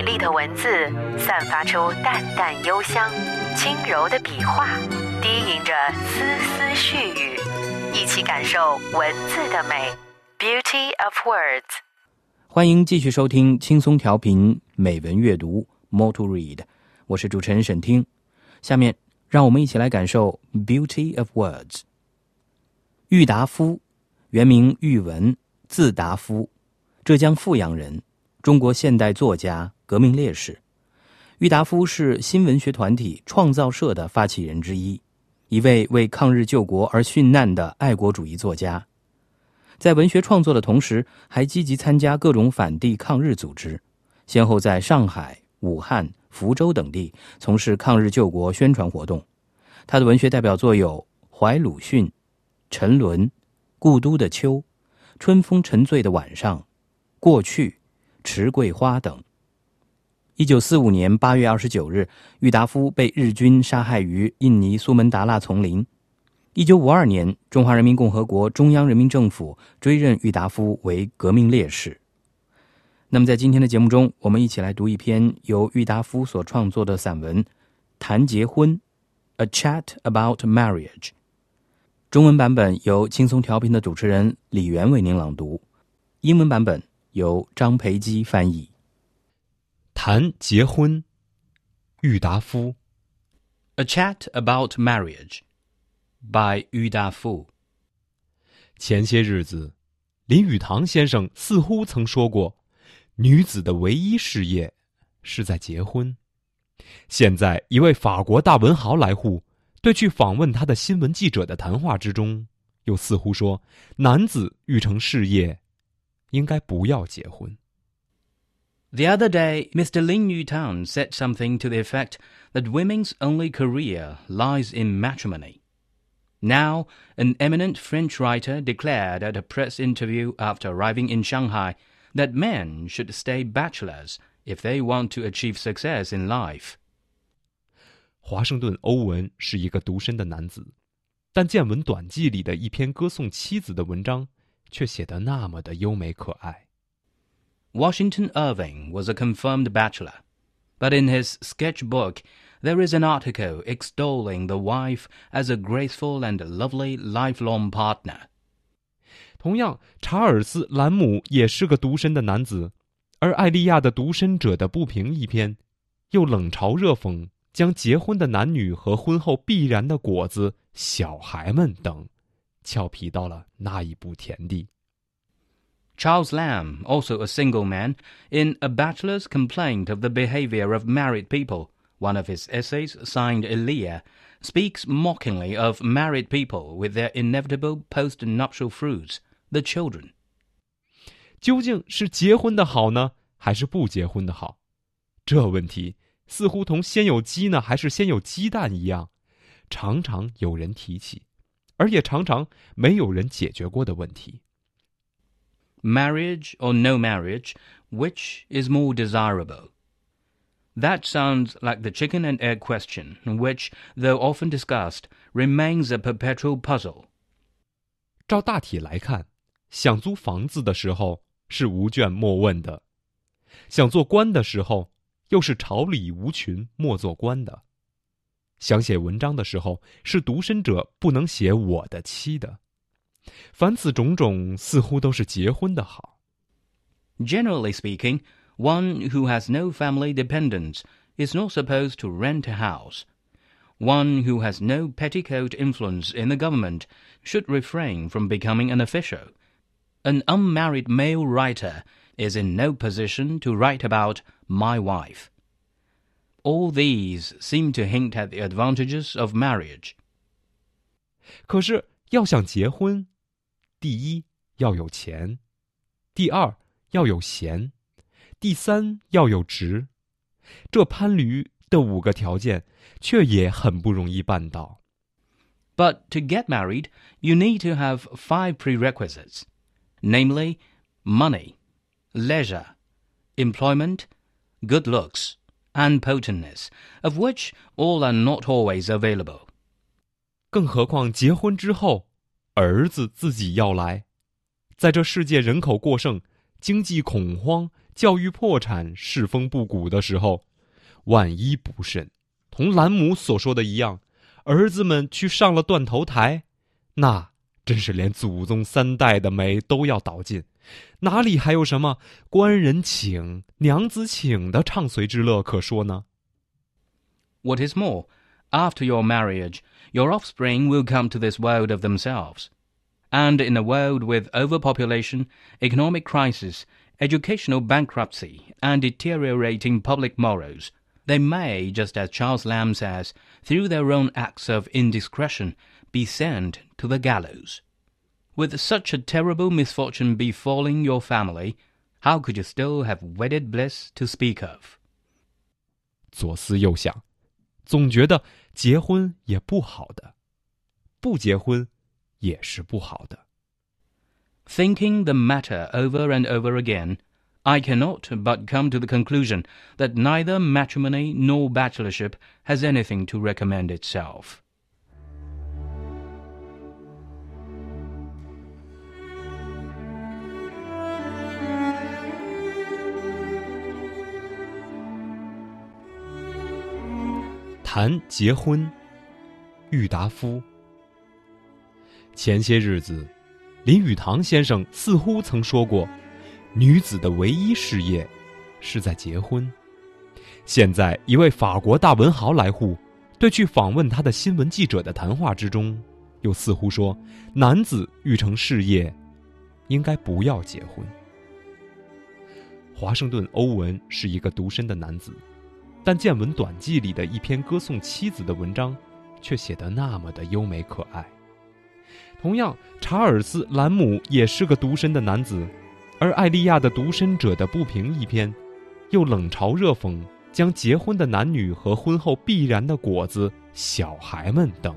美丽的文字散发出淡淡幽香，轻柔的笔画低吟着丝丝絮语，一起感受文字的美。Beauty of words。欢迎继续收听轻松调频美文阅读 More to Read，我是主持人沈听。下面让我们一起来感受 Beauty of words。郁达夫，原名郁文，字达夫，浙江富阳人。中国现代作家、革命烈士，郁达夫是新文学团体创造社的发起人之一，一位为抗日救国而殉难的爱国主义作家。在文学创作的同时，还积极参加各种反帝抗日组织，先后在上海、武汉、福州等地从事抗日救国宣传活动。他的文学代表作有《怀鲁迅》《沉沦》《故都的秋》《春风沉醉的晚上》《过去》。池桂花等。一九四五年八月二十九日，郁达夫被日军杀害于印尼苏门答腊丛林。一九五二年，中华人民共和国中央人民政府追认郁达夫为革命烈士。那么，在今天的节目中，我们一起来读一篇由郁达夫所创作的散文《谈结婚》（A Chat About Marriage）。中文版本由轻松调频的主持人李媛为您朗读，英文版本。由张培基翻译。谈结婚，郁达夫。A chat about marriage by 郁达夫。前些日子，林语堂先生似乎曾说过，女子的唯一事业是在结婚。现在，一位法国大文豪来沪，对去访问他的新闻记者的谈话之中，又似乎说，男子欲成事业。应该不要结婚。The other day, Mr. Lin Yutang said something to the effect that women's only career lies in matrimony. Now, an eminent French writer declared at a press interview after arriving in Shanghai that men should stay bachelors if they want to achieve success in life. 华盛顿·欧文是一个独身的男子，但见闻短记里的一篇歌颂妻子的文章，却写得那么的优美可爱。Washington Irving was a confirmed bachelor, but in his sketchbook there is an article extolling the wife as a graceful and lovely lifelong partner. 同样，查尔斯·兰姆也是个独身的男子，而艾利亚的《独身者的不平》一篇，又冷嘲热讽将结婚的男女和婚后必然的果子——小孩们等俏皮到了那一步田地。 Charles Lamb, also a single man, in A Bachelor's Complaint of the Behavior of Married People, one of his essays signed Elia, speaks mockingly of married people with their inevitable post-nuptial fruits, the children. 究竟是结婚的好呢，还是不结婚的好？这问题似乎同先有鸡呢，还是先有鸡蛋一样，常常有人提起。而也常常没有人解决过的问题。 marriage or no marriage, which is more desirable? That sounds like the chicken and egg question, which, though often discussed, remains a perpetual puzzle. 照大体来看，想租房子的时候是无眷莫问的，想做官的时候又是朝里无裙莫做官的，想写文章的时候是独身者不能写我的妻的。凡此种种，似乎都是结婚的好。Generally speaking, one who has no family dependents is not supposed to rent a house. One who has no petticoat influence in the government should refrain from becoming an official. An unmarried male writer is in no position to write about my wife. All these seem to hint at the advantages of marriage. 可是 要想结婚，第一要有钱，第二要有闲，第三要有职，这攀驴的五个条件，却也很不容易办到。But to get married, you need to have five prerequisites, namely money, leisure, employment, good looks, and potentness, of which all are not always available. 更何况结婚之后，儿子自己要来，在这世界人口过剩、经济恐慌、教育破产、世风不古的时候，万一不慎，同兰姆所说的一样，儿子们去上了断头台，那真是连祖宗三代的煤都要倒尽，哪里还有什么官人请、娘子请的畅随之乐可说呢？What is more, after your marriage, your offspring will come to this world of themselves. And in a world with overpopulation, economic crisis, educational bankruptcy, and deteriorating public morals, they may, just as Charles Lamb says, through their own acts of indiscretion, be sent to the gallows. With such a terrible misfortune befalling your family, how could you still have wedded bliss to speak of? 左思右想，总觉得 结婚也不好的，不结婚也是不好的。Thinking the matter over and over again, I cannot but come to the conclusion that neither matrimony nor bachelorship has anything to recommend itself. 谈结婚，郁达夫。前些日子，林语堂先生似乎曾说过，女子的唯一事业是在结婚。现在，一位法国大文豪来沪，对去访问他的新闻记者的谈话之中，又似乎说，男子欲成事业，应该不要结婚。华盛顿·欧文是一个独身的男子。但见闻短记里的一篇歌颂妻子的文章，却写得那么的优美可爱。同样，查尔斯·兰姆也是个独身的男子，而艾利亚的《独身者的不平》一篇，又冷嘲热讽，将结婚的男女和婚后必然的果子——小孩们等，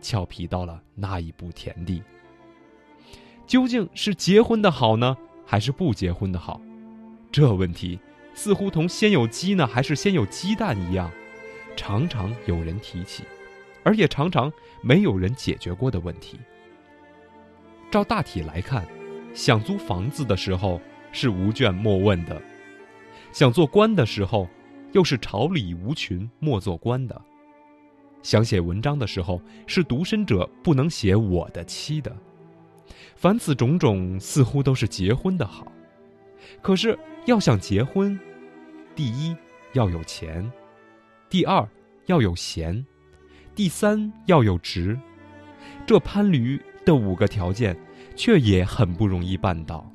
俏皮到了那一步田地。究竟是结婚的好呢，还是不结婚的好？这问题。似乎同先有鸡呢，还是先有鸡蛋一样，常常有人提起，而也常常没有人解决过的问题。照大体来看，想租房子的时候是无卷莫问的；想做官的时候，又是朝里无群莫做官的；想写文章的时候，是独身者不能写我的妻的。凡此种种，似乎都是结婚的好。可是要想结婚，第一要有钱，第二要有闲，第三要有职，这攀驴的五个条件，却也很不容易办到。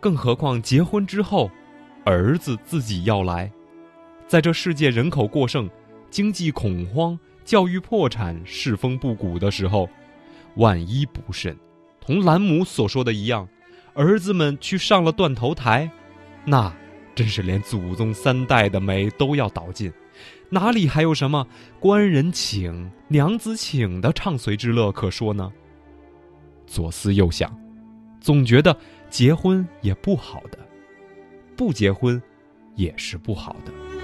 更何况结婚之后，儿子自己要来，在这世界人口过剩、经济恐慌、教育破产、世风不古的时候，万一不慎，同兰姆所说的一样，儿子们去上了断头台，那。真是连祖宗三代的媒都要倒尽，哪里还有什么官人请、娘子请的畅随之乐可说呢？左思右想，总觉得结婚也不好的，不结婚也是不好的。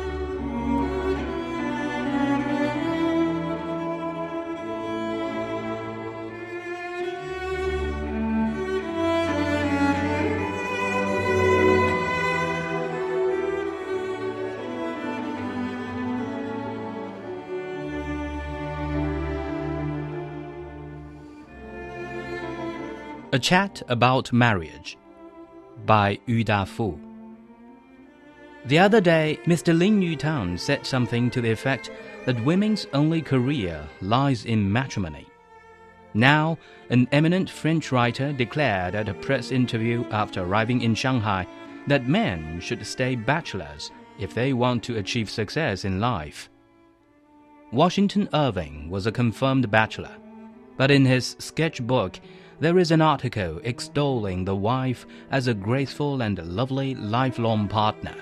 A Chat About Marriage by Yu Da Fu. The other day, Mr. Lin Yutang said something to the effect that women's only career lies in matrimony. Now, an eminent French writer declared at a press interview after arriving in Shanghai that men should stay bachelors if they want to achieve success in life. Washington Irving was a confirmed bachelor, but in his sketchbook, there is an article extolling the wife as a graceful and lovely lifelong partner.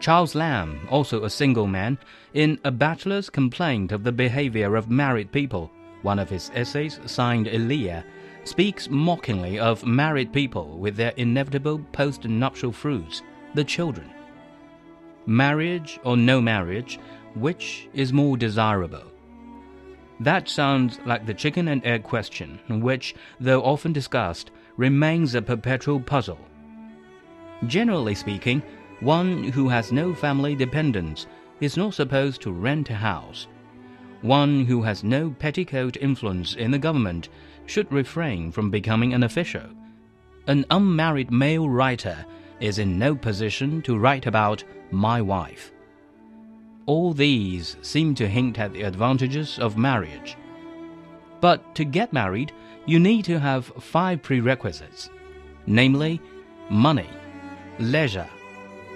Charles Lamb, also a single man, in A Bachelor's Complaint of the Behavior of Married People, one of his essays signed Elia, speaks mockingly of married people with their inevitable post nuptial fruits, the children. Marriage or no marriage, which is more desirable? That sounds like the chicken and egg question, which, though often discussed, remains a perpetual puzzle. Generally speaking, one who has no family dependents is not supposed to rent a house. One who has no petticoat influence in the government should refrain from becoming an official. An unmarried male writer is in no position to write about my wife. All these seem to hint at the advantages of marriage. But to get married, you need to have five prerequisites namely, money, leisure,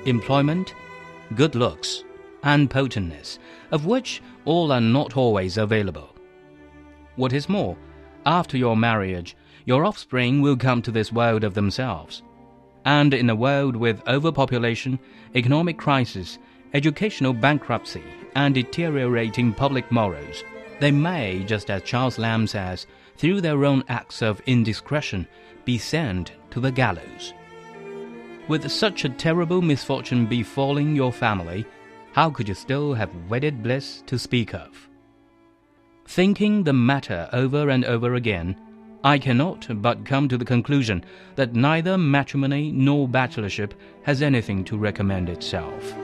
employment, good looks, and potentness, of which all are not always available. What is more, after your marriage, your offspring will come to this world of themselves. And in a world with overpopulation, economic crisis, educational bankruptcy, and deteriorating public morals, they may, just as Charles Lamb says, through their own acts of indiscretion, be sent to the gallows. With such a terrible misfortune befalling your family, how could you still have wedded bliss to speak of? Thinking the matter over and over again, I cannot but come to the conclusion that neither matrimony nor bachelorship has anything to recommend itself.